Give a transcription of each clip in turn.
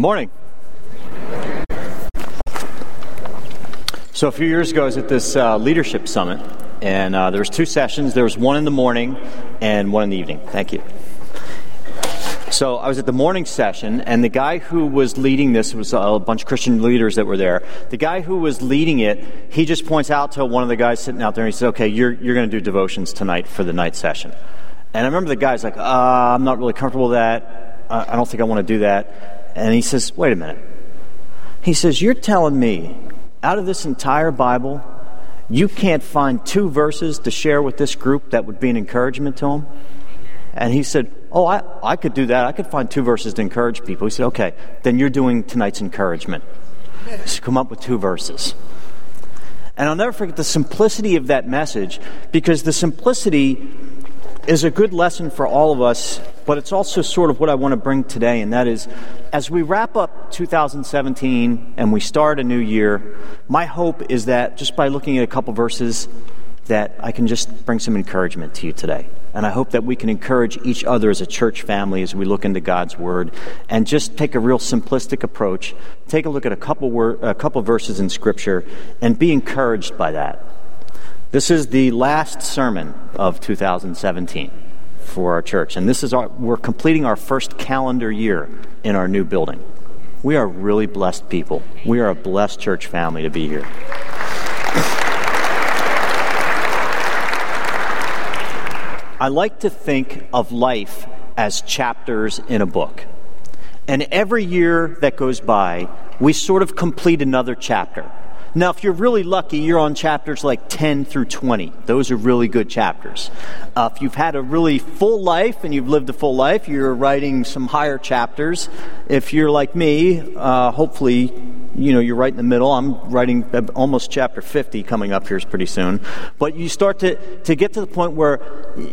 Morning. So a few years ago, I was at this uh, leadership summit, and uh, there was two sessions. There was one in the morning and one in the evening. Thank you. So I was at the morning session, and the guy who was leading this was a bunch of Christian leaders that were there. The guy who was leading it, he just points out to one of the guys sitting out there, and he says, "Okay, you're you're going to do devotions tonight for the night session." And I remember the guy's like, uh, "I'm not really comfortable with that. I don't think I want to do that." And he says, Wait a minute. He says, You're telling me out of this entire Bible, you can't find two verses to share with this group that would be an encouragement to them? And he said, Oh, I, I could do that. I could find two verses to encourage people. He said, Okay, then you're doing tonight's encouragement. So come up with two verses. And I'll never forget the simplicity of that message because the simplicity is a good lesson for all of us, but it's also sort of what I want to bring today, and that is as we wrap up 2017 and we start a new year, my hope is that just by looking at a couple verses, that I can just bring some encouragement to you today. And I hope that we can encourage each other as a church family as we look into God's Word and just take a real simplistic approach. Take a look at a couple, a couple verses in Scripture and be encouraged by that. This is the last sermon of 2017 for our church, and this is our, we're completing our first calendar year in our new building. We are really blessed people. We are a blessed church family to be here. I like to think of life as chapters in a book. And every year that goes by, we sort of complete another chapter. Now, if you're really lucky, you're on chapters like 10 through 20. Those are really good chapters. Uh, if you've had a really full life and you've lived a full life, you're writing some higher chapters. If you're like me, uh, hopefully you know, you're right in the middle. I'm writing uh, almost chapter 50 coming up here pretty soon. But you start to, to get to the point where,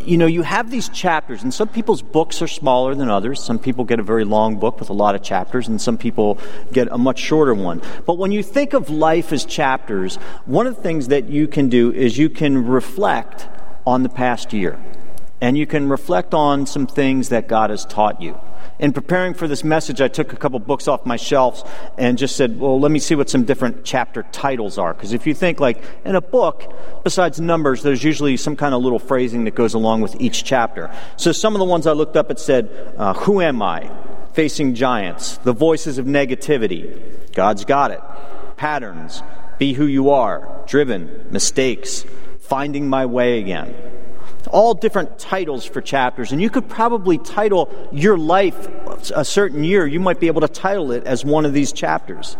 you know, you have these chapters, and some people's books are smaller than others. Some people get a very long book with a lot of chapters, and some people get a much shorter one. But when you think of life as chapters, one of the things that you can do is you can reflect on the past year. And you can reflect on some things that God has taught you in preparing for this message, I took a couple books off my shelves and just said, well, let me see what some different chapter titles are. Because if you think, like, in a book, besides numbers, there's usually some kind of little phrasing that goes along with each chapter. So some of the ones I looked up, it said, uh, Who am I? Facing giants, the voices of negativity, God's got it, patterns, be who you are, driven, mistakes, finding my way again all different titles for chapters, and you could probably title your life a certain year. You might be able to title it as one of these chapters.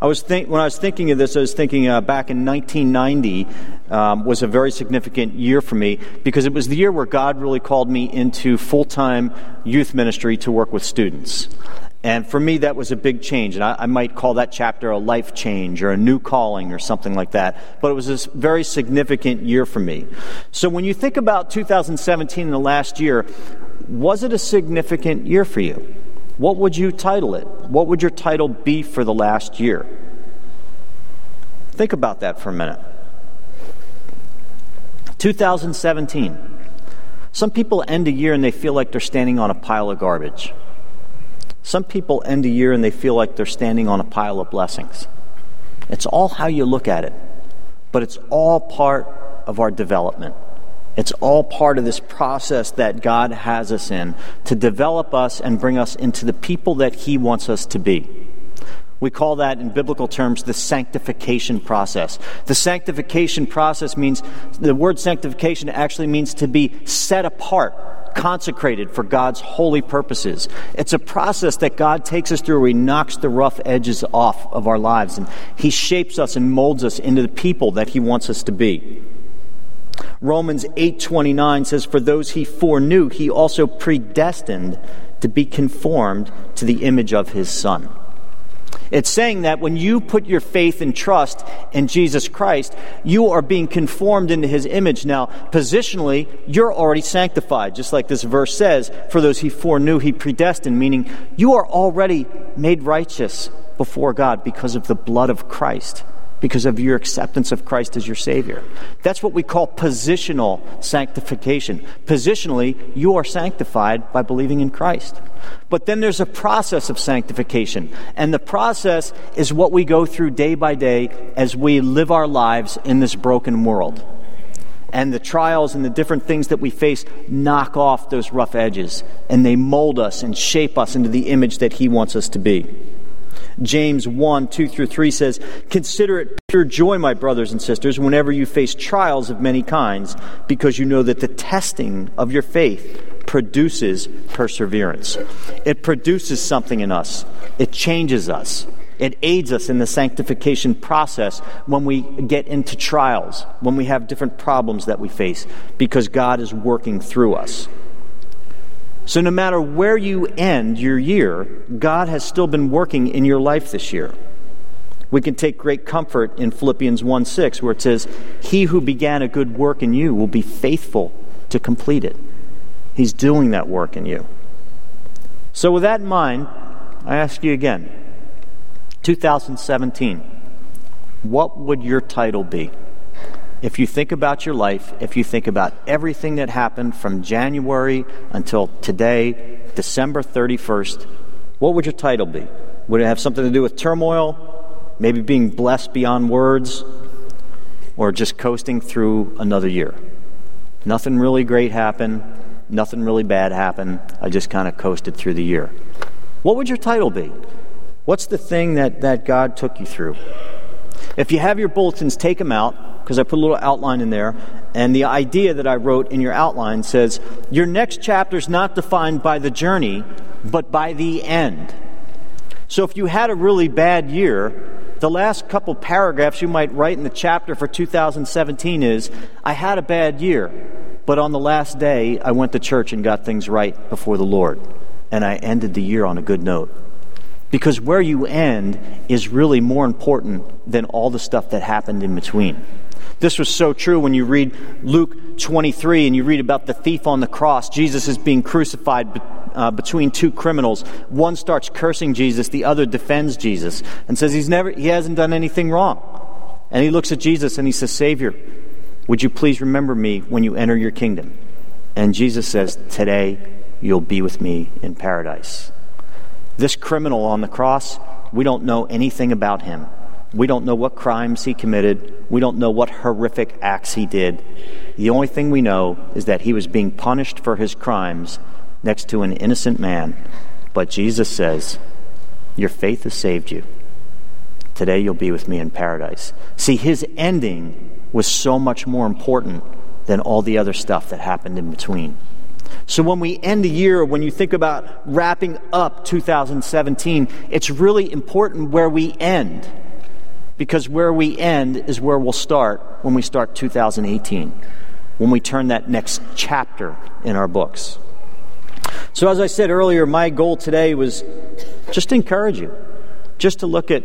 I was think, when I was thinking of this, I was thinking uh, back in 1990 um, was a very significant year for me because it was the year where God really called me into full time youth ministry to work with students. And for me, that was a big change. And I, I, might call that chapter a life change or a new calling or something like that. But it was a very significant year for me. So when you think about 2017 in the last year, was it a significant year for you? What would you title it? What would your title be for the last year? Think about that for a minute. 2017. Some people end a year and they feel like they're standing on a pile of garbage. Some people end a year and they feel like they're standing on a pile of blessings. It's all how you look at it, but it's all part of our development. It's all part of this process that God has us in to develop us and bring us into the people that He wants us to be. We call that in biblical terms the sanctification process. The sanctification process means, the word sanctification actually means to be set apart consecrated for God's holy purposes. It's a process that God takes us through where He knocks the rough edges off of our lives and He shapes us and molds us into the people that He wants us to be. Romans 8:29 says for those he foreknew he also predestined to be conformed to the image of his son. It's saying that when you put your faith and trust in Jesus Christ, you are being conformed into his image. Now, positionally, you're already sanctified, just like this verse says, for those he foreknew, he predestined, meaning you are already made righteous before God because of the blood of Christ. Because of your acceptance of Christ as your Savior. That's what we call positional sanctification. Positionally, you are sanctified by believing in Christ. But then there's a process of sanctification, and the process is what we go through day by day as we live our lives in this broken world. And the trials and the different things that we face knock off those rough edges, and they mold us and shape us into the image that He wants us to be. James 1 2 through 3 says, Consider it pure joy, my brothers and sisters, whenever you face trials of many kinds, because you know that the testing of your faith produces perseverance. It produces something in us, it changes us. It aids us in the sanctification process when we get into trials, when we have different problems that we face, because God is working through us. So, no matter where you end your year, God has still been working in your life this year. We can take great comfort in Philippians 1 6, where it says, He who began a good work in you will be faithful to complete it. He's doing that work in you. So, with that in mind, I ask you again 2017, what would your title be? If you think about your life, if you think about everything that happened from January until today, December 31st, what would your title be? Would it have something to do with turmoil? Maybe being blessed beyond words? Or just coasting through another year? Nothing really great happened. Nothing really bad happened. I just kind of coasted through the year. What would your title be? What's the thing that, that God took you through? If you have your bulletins, take them out because I put a little outline in there. And the idea that I wrote in your outline says your next chapter is not defined by the journey, but by the end. So if you had a really bad year, the last couple paragraphs you might write in the chapter for 2017 is I had a bad year, but on the last day I went to church and got things right before the Lord. And I ended the year on a good note. Because where you end is really more important than all the stuff that happened in between. This was so true when you read Luke 23 and you read about the thief on the cross. Jesus is being crucified uh, between two criminals. One starts cursing Jesus, the other defends Jesus and says he's never, he hasn't done anything wrong. And he looks at Jesus and he says, Savior, would you please remember me when you enter your kingdom? And Jesus says, Today you'll be with me in paradise. This criminal on the cross, we don't know anything about him. We don't know what crimes he committed. We don't know what horrific acts he did. The only thing we know is that he was being punished for his crimes next to an innocent man. But Jesus says, Your faith has saved you. Today you'll be with me in paradise. See, his ending was so much more important than all the other stuff that happened in between. So when we end the year, when you think about wrapping up 2017, it's really important where we end because where we end is where we'll start when we start 2018, when we turn that next chapter in our books. So, as I said earlier, my goal today was just to encourage you, just to look at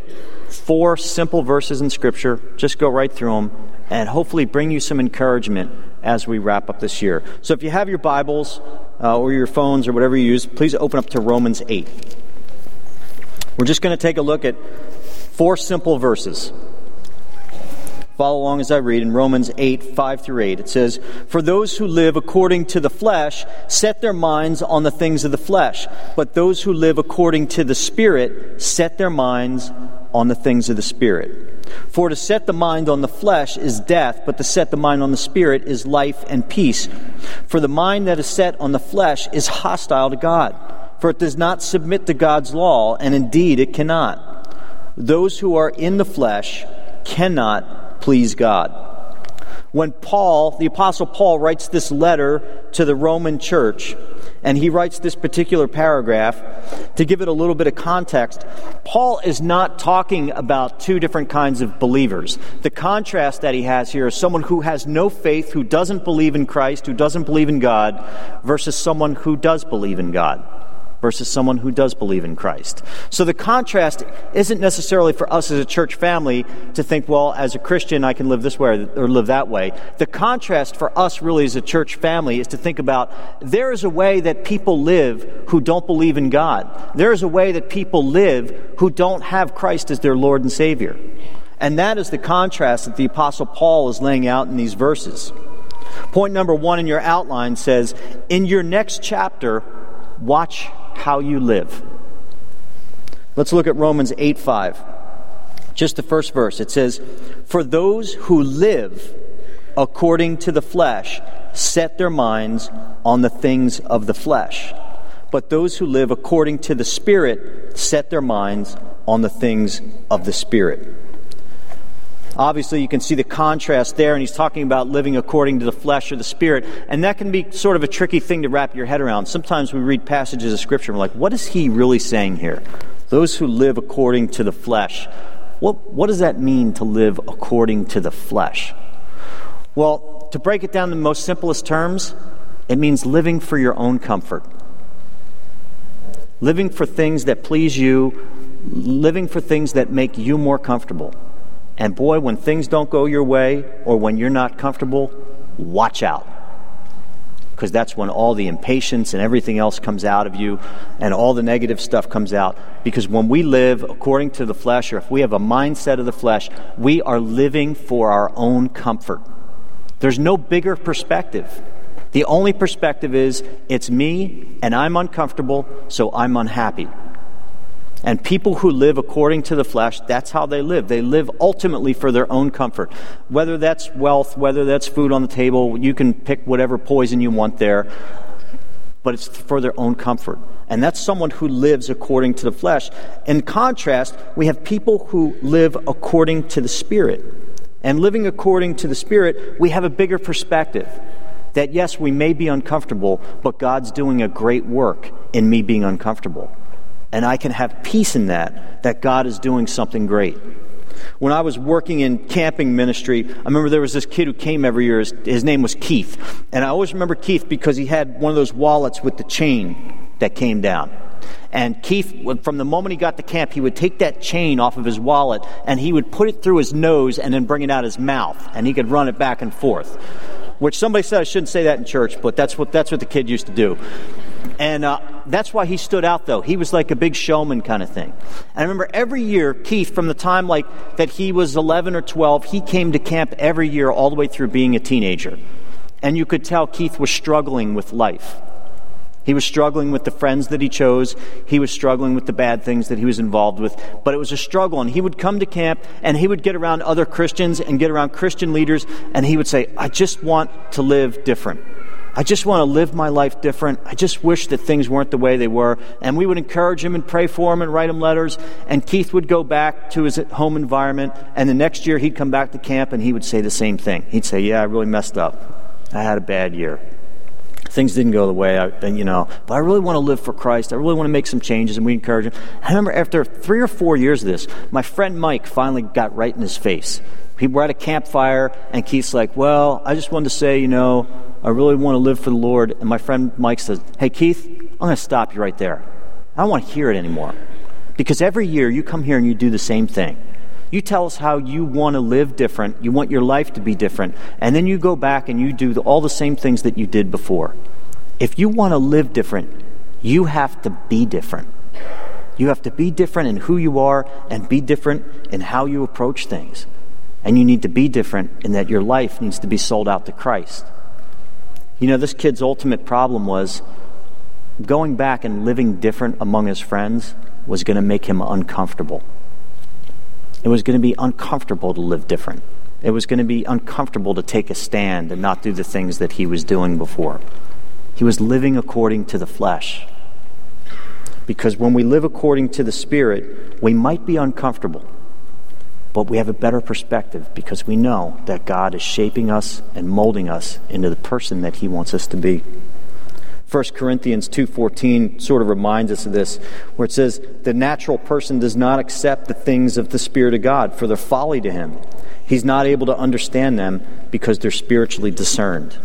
four simple verses in Scripture, just go right through them, and hopefully bring you some encouragement as we wrap up this year. So, if you have your Bibles uh, or your phones or whatever you use, please open up to Romans 8. We're just going to take a look at Four simple verses. Follow along as I read in Romans 8, 5 through 8. It says, For those who live according to the flesh set their minds on the things of the flesh, but those who live according to the Spirit set their minds on the things of the Spirit. For to set the mind on the flesh is death, but to set the mind on the Spirit is life and peace. For the mind that is set on the flesh is hostile to God, for it does not submit to God's law, and indeed it cannot those who are in the flesh cannot please God. When Paul, the Apostle Paul, writes this letter to the Roman church, and he writes this particular paragraph, to give it a little bit of context, Paul is not talking about two different kinds of believers. The contrast that he has here is someone who has no faith, who doesn't believe in Christ, who doesn't believe in God, versus someone who does believe in God versus someone who does believe in Christ. So the contrast isn't necessarily for us as a church family to think, well, as a Christian, I can live this way or live that way. The contrast for us really as a church family is to think about there is a way that people live who don't believe in God. There is a way that people live who don't have Christ as their Lord and Savior. And that is the contrast that the Apostle Paul is laying out in these verses. Point number one in your outline says, In your next chapter, watch how you live. Let's look at Romans 8 5. Just the first verse. It says, For those who live according to the flesh set their minds on the things of the flesh. But those who live according to the Spirit set their minds on the things of the Spirit. Obviously, you can see the contrast there, and he's talking about living according to the flesh or the spirit, and that can be sort of a tricky thing to wrap your head around. Sometimes we read passages of Scripture and we're like, what is he really saying here? Those who live according to the flesh. What, what does that mean to live according to the flesh? Well, to break it down in the most simplest terms, it means living for your own comfort, living for things that please you, living for things that make you more comfortable. And boy, when things don't go your way or when you're not comfortable, watch out. Because that's when all the impatience and everything else comes out of you and all the negative stuff comes out. Because when we live according to the flesh, or if we have a mindset of the flesh, we are living for our own comfort. There's no bigger perspective. The only perspective is it's me and I'm uncomfortable, so I'm unhappy. And people who live according to the flesh, that's how they live. They live ultimately for their own comfort. Whether that's wealth, whether that's food on the table, you can pick whatever poison you want there, but it's for their own comfort. And that's someone who lives according to the flesh. In contrast, we have people who live according to the Spirit. And living according to the Spirit, we have a bigger perspective. That yes, we may be uncomfortable, but God's doing a great work in me being uncomfortable. And I can have peace in that, that God is doing something great. When I was working in camping ministry, I remember there was this kid who came every year. His, his name was Keith. And I always remember Keith because he had one of those wallets with the chain that came down. And Keith, from the moment he got to camp, he would take that chain off of his wallet and he would put it through his nose and then bring it out his mouth. And he could run it back and forth. Which somebody said I shouldn't say that in church, but that's what, that's what the kid used to do. And uh, that's why he stood out, though. He was like a big showman kind of thing. And I remember every year, Keith, from the time like that he was 11 or 12, he came to camp every year all the way through being a teenager. And you could tell Keith was struggling with life. He was struggling with the friends that he chose. He was struggling with the bad things that he was involved with. But it was a struggle. And he would come to camp and he would get around other Christians and get around Christian leaders. And he would say, I just want to live different. I just want to live my life different. I just wish that things weren't the way they were. And we would encourage him and pray for him and write him letters. And Keith would go back to his home environment. And the next year he'd come back to camp and he would say the same thing. He'd say, Yeah, I really messed up. I had a bad year things didn't go the way I, uh, you know, but I really want to live for Christ. I really want to make some changes, and we encourage him. I remember after three or four years of this, my friend Mike finally got right in his face. We were at a campfire, and Keith's like, Well, I just wanted to say, you know, I really want to live for the Lord. And my friend Mike says, Hey, Keith, I'm going to stop you right there. I don't want to hear it anymore. Because every year you come here and you do the same thing. You tell us how you want to live different, you want your life to be different, and then you go back and you do all the same things that you did before. If you want to live different, you have to be different. You have to be different in who you are and be different in how you approach things. And you need to be different in that your life needs to be sold out to Christ. You know, this kid's ultimate problem was going back and living different among his friends was going to make him uncomfortable. It was going to be uncomfortable to live different. It was going to be uncomfortable to take a stand and not do the things that he was doing before. He was living according to the flesh. Because when we live according to the Spirit, we might be uncomfortable, but we have a better perspective because we know that God is shaping us and molding us into the person that He wants us to be. 1 Corinthians 2:14 sort of reminds us of this where it says the natural person does not accept the things of the spirit of God for they're folly to him. He's not able to understand them because they're spiritually discerned.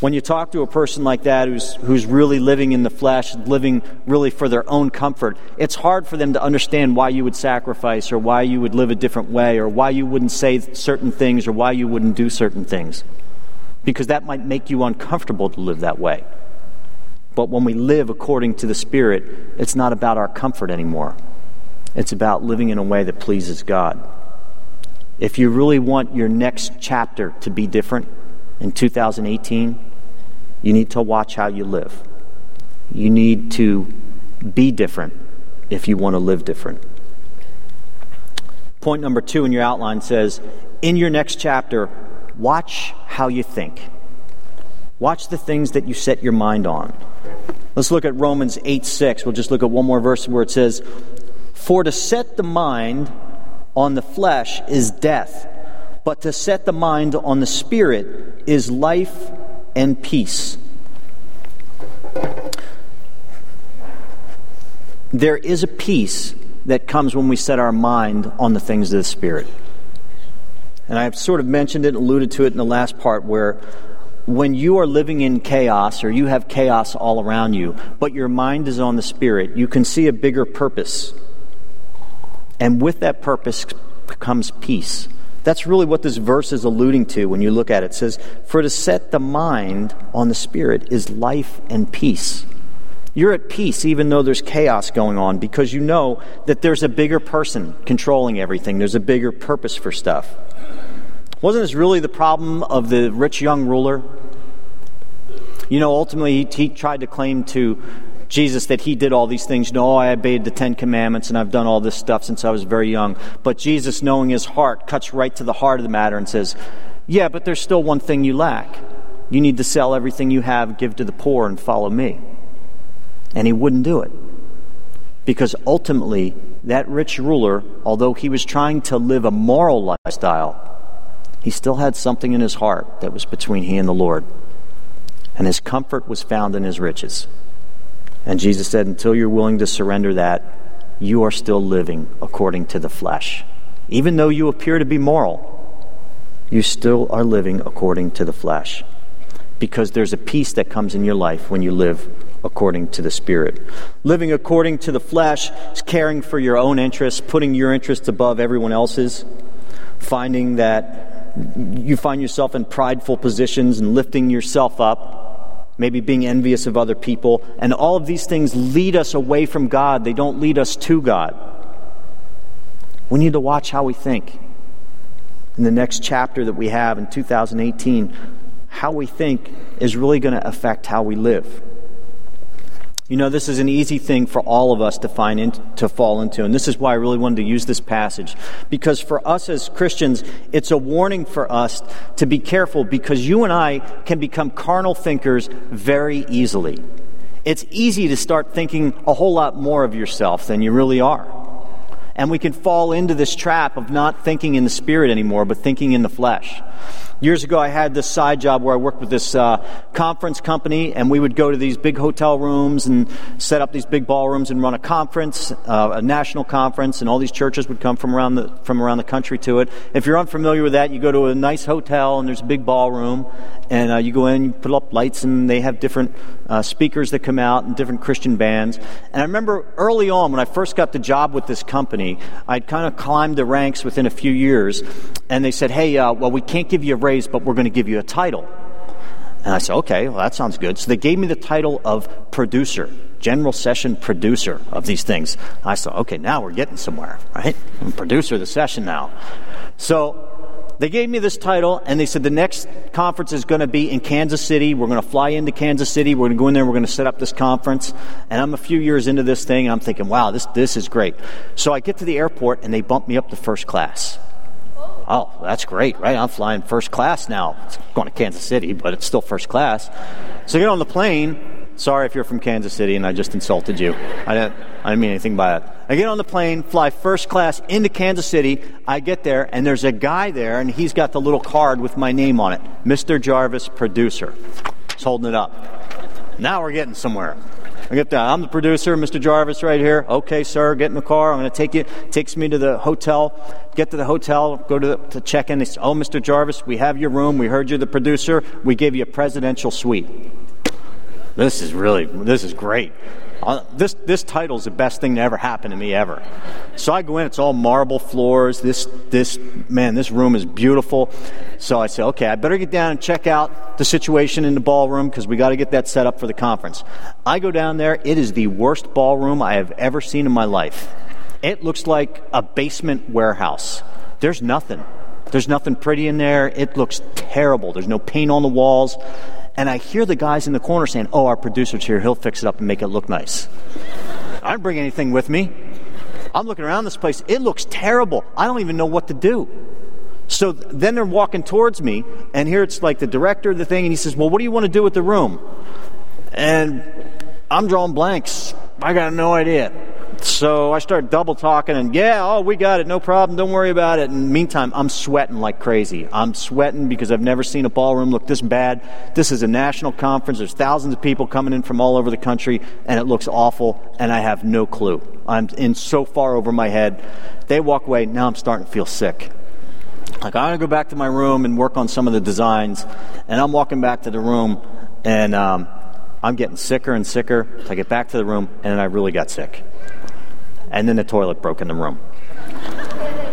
When you talk to a person like that who's, who's really living in the flesh, living really for their own comfort, it's hard for them to understand why you would sacrifice or why you would live a different way or why you wouldn't say certain things or why you wouldn't do certain things. Because that might make you uncomfortable to live that way. But when we live according to the Spirit, it's not about our comfort anymore. It's about living in a way that pleases God. if you really want your next chapter to be different in 2018, you need to watch how you live. You need to be different if you want to live different. Point number two in your outline says in your next chapter, watch how you think. Watch the things that you set your mind on. Let's look at Romans 8 6. We'll just look at one more verse where it says, For to set the mind on the flesh is death, but to set the mind on the spirit is life and peace. There is a peace that comes when we set our mind on the things of the Spirit. And I've sort of mentioned it alluded to it in the last part where when you are living in chaos or you have chaos all around you, but your mind is on the Spirit, you can see a bigger purpose. And with that purpose comes peace. That's really what this verse is alluding to when you look at it. It says, For to set the mind on the Spirit is life and peace. You're at peace even though there's chaos going on because you know that there's a bigger person controlling everything, there's a bigger purpose for stuff. Wasn't this really the problem of the rich young ruler? You know, ultimately, he, he tried to claim to Jesus that he did all these things. No, I obeyed the Ten Commandments and I've done all this stuff since I was very young. But Jesus, knowing his heart, cuts right to the heart of the matter and says, Yeah, but there's still one thing you lack. You need to sell everything you have, give to the poor, and follow me. And he wouldn't do it. Because ultimately, that rich ruler, although he was trying to live a moral lifestyle, he still had something in his heart that was between he and the Lord. And his comfort was found in his riches. And Jesus said, until you're willing to surrender that, you are still living according to the flesh. Even though you appear to be moral, you still are living according to the flesh. Because there's a peace that comes in your life when you live according to the Spirit. Living according to the flesh is caring for your own interests, putting your interests above everyone else's, finding that you find yourself in prideful positions and lifting yourself up, maybe being envious of other people. And all of these things lead us away from God, they don't lead us to God. We need to watch how we think. In the next chapter that we have in 2018, how we think is really going to affect how we live. You know, this is an easy thing for all of us to find in, to fall into, and this is why I really wanted to use this passage because for us as Christians, it's a warning for us to be careful because you and I can become carnal thinkers very easily. It's easy to start thinking a whole lot more of yourself than you really are. And we can fall into this trap of not thinking in the spirit anymore, but thinking in the flesh. Years ago, I had this side job where I worked with this uh, conference company, and we would go to these big hotel rooms and set up these big ballrooms and run a conference, uh, a national conference, and all these churches would come from around the from around the country to it. If you're unfamiliar with that, you go to a nice hotel and there's a big ballroom, and uh, you go in, you put up lights, and they have different uh, speakers that come out and different Christian bands. And I remember early on when I first got the job with this company, I'd kind of climbed the ranks within a few years, and they said, "Hey, uh, well, we can't give you a but we're going to give you a title. And I said, okay, well, that sounds good. So they gave me the title of producer, general session producer of these things. I said, okay, now we're getting somewhere, right? I'm producer of the session now. So they gave me this title, and they said the next conference is going to be in Kansas City. We're going to fly into Kansas City. We're going to go in there. And we're going to set up this conference. And I'm a few years into this thing, and I'm thinking, wow, this, this is great. So I get to the airport, and they bump me up to first class oh, that's great, right? I'm flying first class now. It's going to Kansas City, but it's still first class. So I get on the plane. Sorry if you're from Kansas City and I just insulted you. I didn't, I didn't mean anything by it. I get on the plane, fly first class into Kansas City. I get there, and there's a guy there, and he's got the little card with my name on it Mr. Jarvis, producer. He's holding it up. Now we're getting somewhere. I get. I'm the producer, Mr. Jarvis, right here. Okay, sir, get in the car. I'm going to take you. Takes me to the hotel. Get to the hotel, go to, the, to check in. They say, Oh, Mr. Jarvis, we have your room. We heard you're the producer. We gave you a presidential suite. This is really, this is great. Uh, this this title is the best thing to ever happen to me ever. So I go in, it's all marble floors. This this man, this room is beautiful. So I say, okay, I better get down and check out the situation in the ballroom because we got to get that set up for the conference. I go down there. It is the worst ballroom I have ever seen in my life. It looks like a basement warehouse. There's nothing. There's nothing pretty in there. It looks terrible. There's no paint on the walls. And I hear the guys in the corner saying, Oh, our producer's here. He'll fix it up and make it look nice. I didn't bring anything with me. I'm looking around this place. It looks terrible. I don't even know what to do. So then they're walking towards me, and here it's like the director of the thing, and he says, Well, what do you want to do with the room? And I'm drawing blanks. I got no idea. So I start double talking and, yeah, oh, we got it, no problem, don't worry about it. And meantime, I'm sweating like crazy. I'm sweating because I've never seen a ballroom look this bad. This is a national conference. There's thousands of people coming in from all over the country, and it looks awful, and I have no clue. I'm in so far over my head. They walk away, now I'm starting to feel sick. Like, I'm to go back to my room and work on some of the designs. And I'm walking back to the room, and um, I'm getting sicker and sicker. I get back to the room, and I really got sick and then the toilet broke in the room.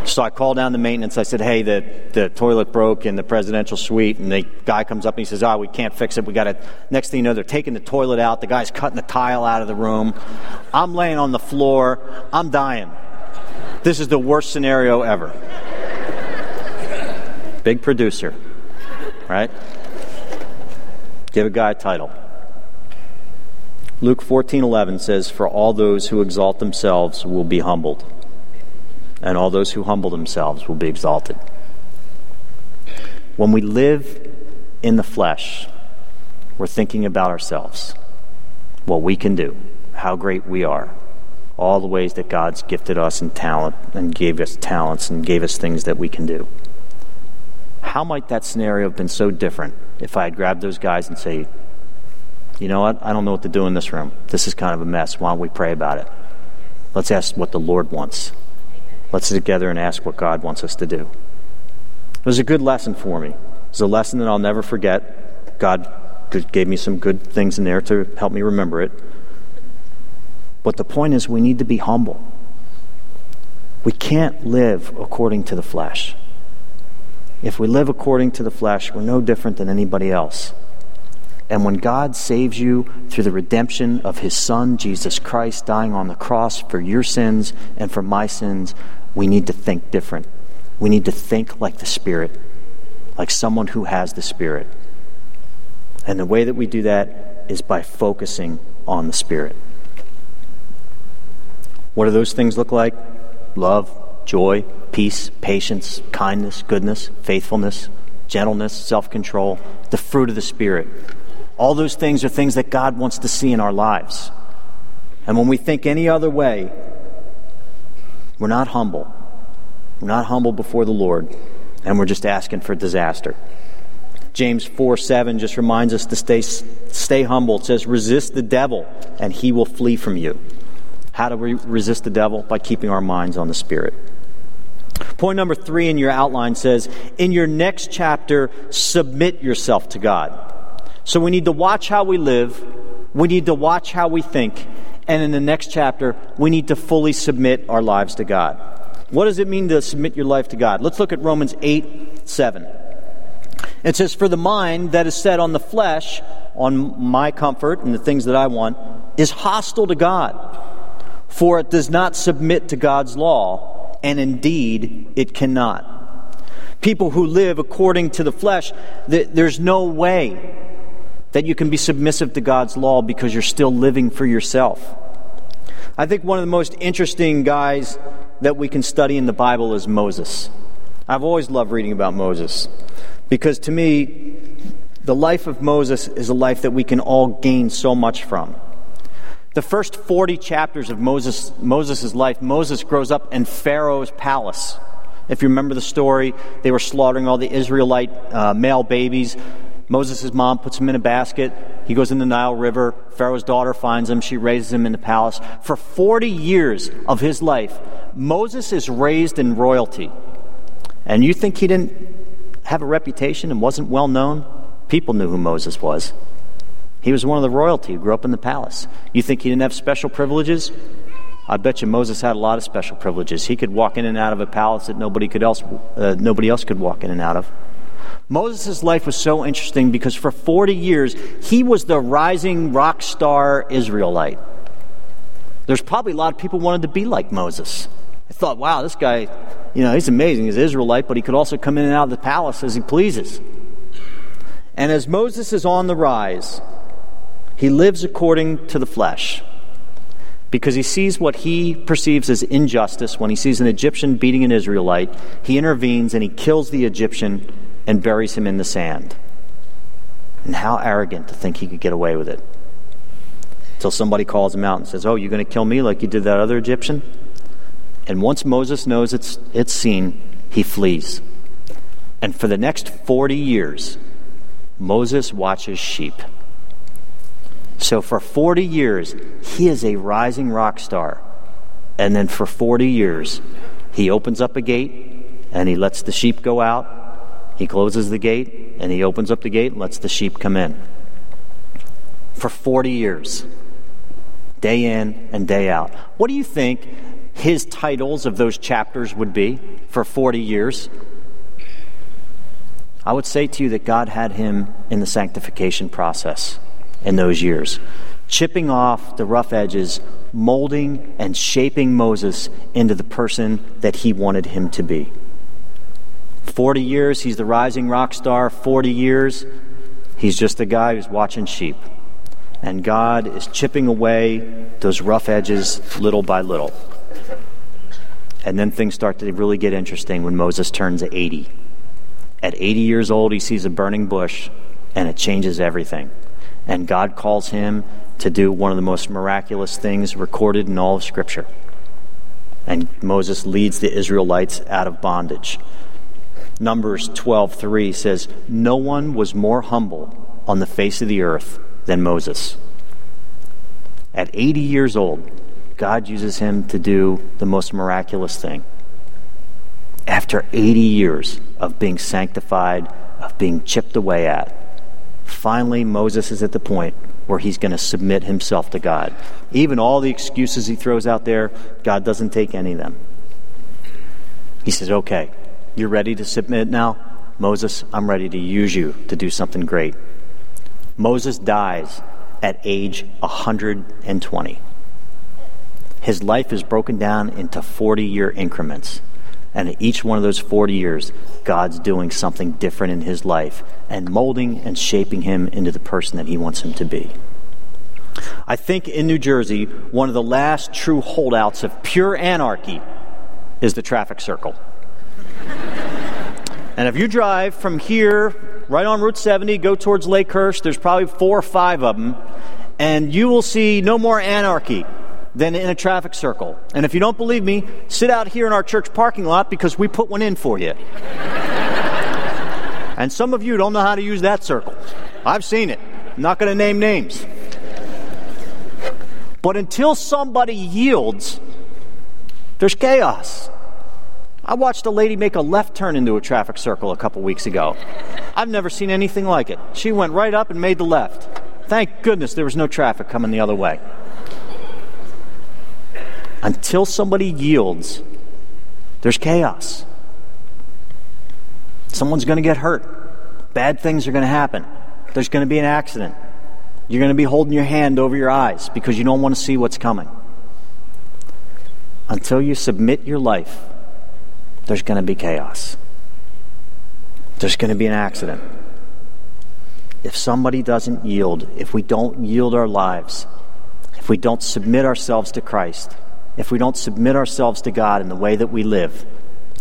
So I called down the maintenance. I said, "Hey, the, the toilet broke in the presidential suite." And the guy comes up and he says, "Oh, we can't fix it. We got it." Next thing you know, they're taking the toilet out. The guy's cutting the tile out of the room. I'm laying on the floor. I'm dying. This is the worst scenario ever. Big producer, right? Give a guy a title. Luke 14:11 says, "For all those who exalt themselves will be humbled, and all those who humble themselves will be exalted." When we live in the flesh, we're thinking about ourselves, what we can do, how great we are, all the ways that God's gifted us in talent and gave us talents and gave us things that we can do. How might that scenario have been so different if I had grabbed those guys and say, you know what? I don't know what to do in this room. This is kind of a mess. Why don't we pray about it? Let's ask what the Lord wants. Let's sit together and ask what God wants us to do. It was a good lesson for me. It was a lesson that I'll never forget. God gave me some good things in there to help me remember it. But the point is, we need to be humble. We can't live according to the flesh. If we live according to the flesh, we're no different than anybody else. And when God saves you through the redemption of his Son, Jesus Christ, dying on the cross for your sins and for my sins, we need to think different. We need to think like the Spirit, like someone who has the Spirit. And the way that we do that is by focusing on the Spirit. What do those things look like? Love, joy, peace, patience, kindness, goodness, faithfulness, gentleness, self control, the fruit of the Spirit. All those things are things that God wants to see in our lives. And when we think any other way, we're not humble. We're not humble before the Lord, and we're just asking for disaster. James 4 7 just reminds us to stay, stay humble. It says, resist the devil, and he will flee from you. How do we resist the devil? By keeping our minds on the Spirit. Point number three in your outline says, in your next chapter, submit yourself to God. So we need to watch how we live, we need to watch how we think, and in the next chapter, we need to fully submit our lives to God. What does it mean to submit your life to God? Let's look at Romans 8 7. It says, For the mind that is set on the flesh, on my comfort and the things that I want, is hostile to God, for it does not submit to God's law, and indeed it cannot. People who live according to the flesh, there's no way that you can be submissive to God's law because you're still living for yourself. I think one of the most interesting guys that we can study in the Bible is Moses. I've always loved reading about Moses because to me, the life of Moses is a life that we can all gain so much from. The first 40 chapters of Moses' Moses' life, Moses grows up in Pharaoh's palace. If you remember the story, they were slaughtering all the Israelite uh, male babies. Moses' mom puts him in a basket. He goes in the Nile River. Pharaoh's daughter finds him. She raises him in the palace. For 40 years of his life, Moses is raised in royalty. And you think he didn't have a reputation and wasn't well known? People knew who Moses was. He was one of the royalty who grew up in the palace. You think he didn't have special privileges? I bet you Moses had a lot of special privileges. He could walk in and out of a palace that nobody could else uh, nobody else could walk in and out of. Moses' life was so interesting because for 40 years, he was the rising rock star Israelite. There's probably a lot of people wanted to be like Moses. I thought, wow, this guy, You know, he's amazing. He's Israelite, but he could also come in and out of the palace as he pleases. And as Moses is on the rise, he lives according to the flesh because he sees what he perceives as injustice. When he sees an Egyptian beating an Israelite, he intervenes and he kills the Egyptian and buries him in the sand. And how arrogant to think he could get away with it. Until somebody calls him out and says, Oh, you're going to kill me like you did that other Egyptian? And once Moses knows it's, it's seen, he flees. And for the next 40 years, Moses watches sheep. So for 40 years, he is a rising rock star. And then for 40 years, he opens up a gate and he lets the sheep go out. He closes the gate and he opens up the gate and lets the sheep come in. For 40 years, day in and day out. What do you think his titles of those chapters would be for 40 years? I would say to you that God had him in the sanctification process in those years, chipping off the rough edges, molding and shaping Moses into the person that he wanted him to be. 40 years, he's the rising rock star. 40 years, he's just a guy who's watching sheep. And God is chipping away those rough edges little by little. And then things start to really get interesting when Moses turns 80. At 80 years old, he sees a burning bush, and it changes everything. And God calls him to do one of the most miraculous things recorded in all of Scripture. And Moses leads the Israelites out of bondage. Numbers 12:3 says, "No one was more humble on the face of the earth than Moses." At 80 years old, God uses him to do the most miraculous thing. After 80 years of being sanctified, of being chipped away at, finally Moses is at the point where he's going to submit himself to God. Even all the excuses he throws out there, God doesn't take any of them. He says, Okay, you're ready to submit now? Moses, I'm ready to use you to do something great. Moses dies at age 120. His life is broken down into 40 year increments. And in each one of those 40 years, God's doing something different in his life and molding and shaping him into the person that he wants him to be. I think in New Jersey, one of the last true holdouts of pure anarchy is the traffic circle. And if you drive from here, right on Route 70, go towards Lakehurst, there's probably four or five of them, and you will see no more anarchy than in a traffic circle. And if you don't believe me, sit out here in our church parking lot because we put one in for you. and some of you don't know how to use that circle. I've seen it. I'm not going to name names. But until somebody yields, there's chaos. I watched a lady make a left turn into a traffic circle a couple weeks ago. I've never seen anything like it. She went right up and made the left. Thank goodness there was no traffic coming the other way until somebody yields, there's chaos. Someone's going to get hurt. Bad things are going to happen. There's going to be an accident. You're going to be holding your hand over your eyes because you don't want to see what's coming. Until you submit your life, there's going to be chaos. There's going to be an accident. If somebody doesn't yield, if we don't yield our lives, if we don't submit ourselves to Christ, if we don't submit ourselves to God in the way that we live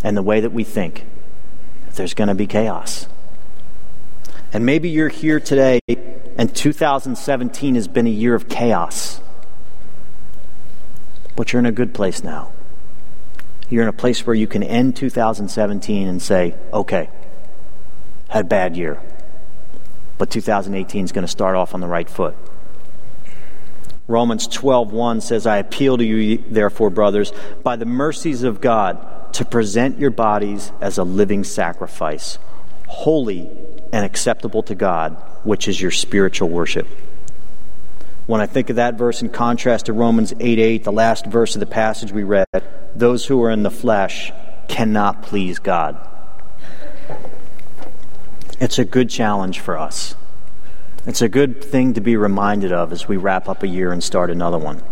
and the way that we think, there's going to be chaos. And maybe you're here today and 2017 has been a year of chaos. But you're in a good place now. You're in a place where you can end 2017 and say, okay, had a bad year. But 2018 is going to start off on the right foot. Romans 12:1 says, "I appeal to you therefore, brothers, by the mercies of God, to present your bodies as a living sacrifice, holy and acceptable to God, which is your spiritual worship." When I think of that verse in contrast to Romans 8 8, the last verse of the passage we read, those who are in the flesh cannot please God. It's a good challenge for us. It's a good thing to be reminded of as we wrap up a year and start another one.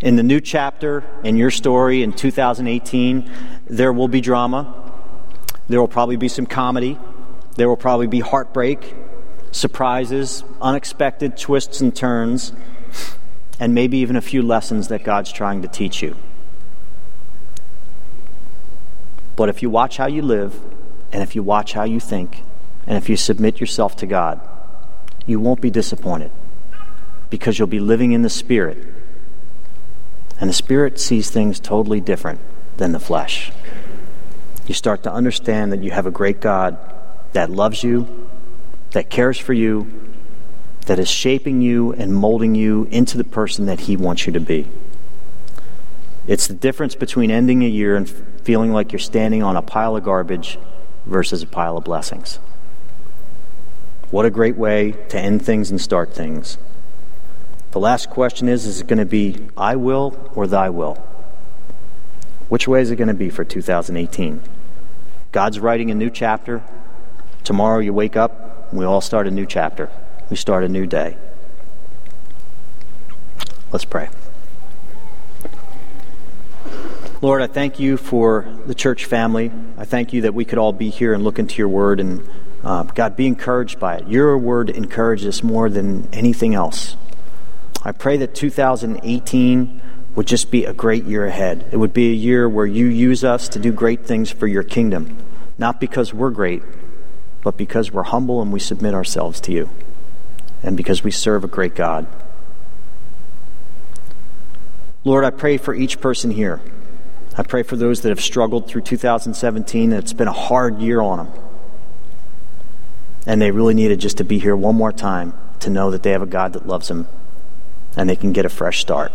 In the new chapter in your story in 2018, there will be drama. There will probably be some comedy. There will probably be heartbreak, surprises, unexpected twists and turns, and maybe even a few lessons that God's trying to teach you. But if you watch how you live, and if you watch how you think, and if you submit yourself to God, you won't be disappointed because you'll be living in the Spirit and the Spirit sees things totally different than the flesh. You start to understand that you have a great God that loves you, that cares for you, that is shaping you and molding you into the person that He wants you to be. It's the difference between ending a year and feeling like you're standing on a pile of garbage versus a pile of blessings. What a great way to end things and start things. The last question is is it going to be I will or thy will? Which way is it going to be for 2018? God's writing a new chapter. Tomorrow you wake up, we all start a new chapter. We start a new day. Let's pray. Lord, I thank you for the church family. I thank you that we could all be here and look into your word and, uh, God, be encouraged by it. Your word encourages us more than anything else. I pray that 2018 would just be a great year ahead. It would be a year where you use us to do great things for your kingdom, not because we're great, but because we're humble and we submit ourselves to you, and because we serve a great God. Lord, I pray for each person here. I pray for those that have struggled through 2017, that it's been a hard year on them. And they really needed just to be here one more time to know that they have a God that loves them and they can get a fresh start.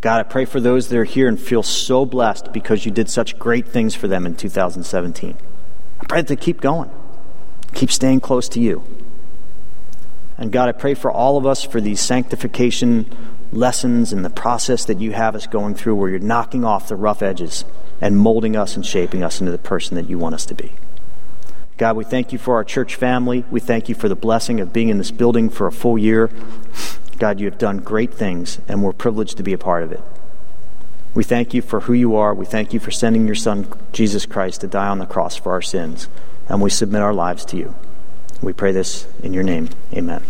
God, I pray for those that are here and feel so blessed because you did such great things for them in 2017. I pray that they keep going, keep staying close to you. And God, I pray for all of us for these sanctification lessons and the process that you have us going through where you're knocking off the rough edges and molding us and shaping us into the person that you want us to be. God, we thank you for our church family. We thank you for the blessing of being in this building for a full year. God, you have done great things, and we're privileged to be a part of it. We thank you for who you are. We thank you for sending your Son, Jesus Christ, to die on the cross for our sins. And we submit our lives to you. We pray this in your name. Amen.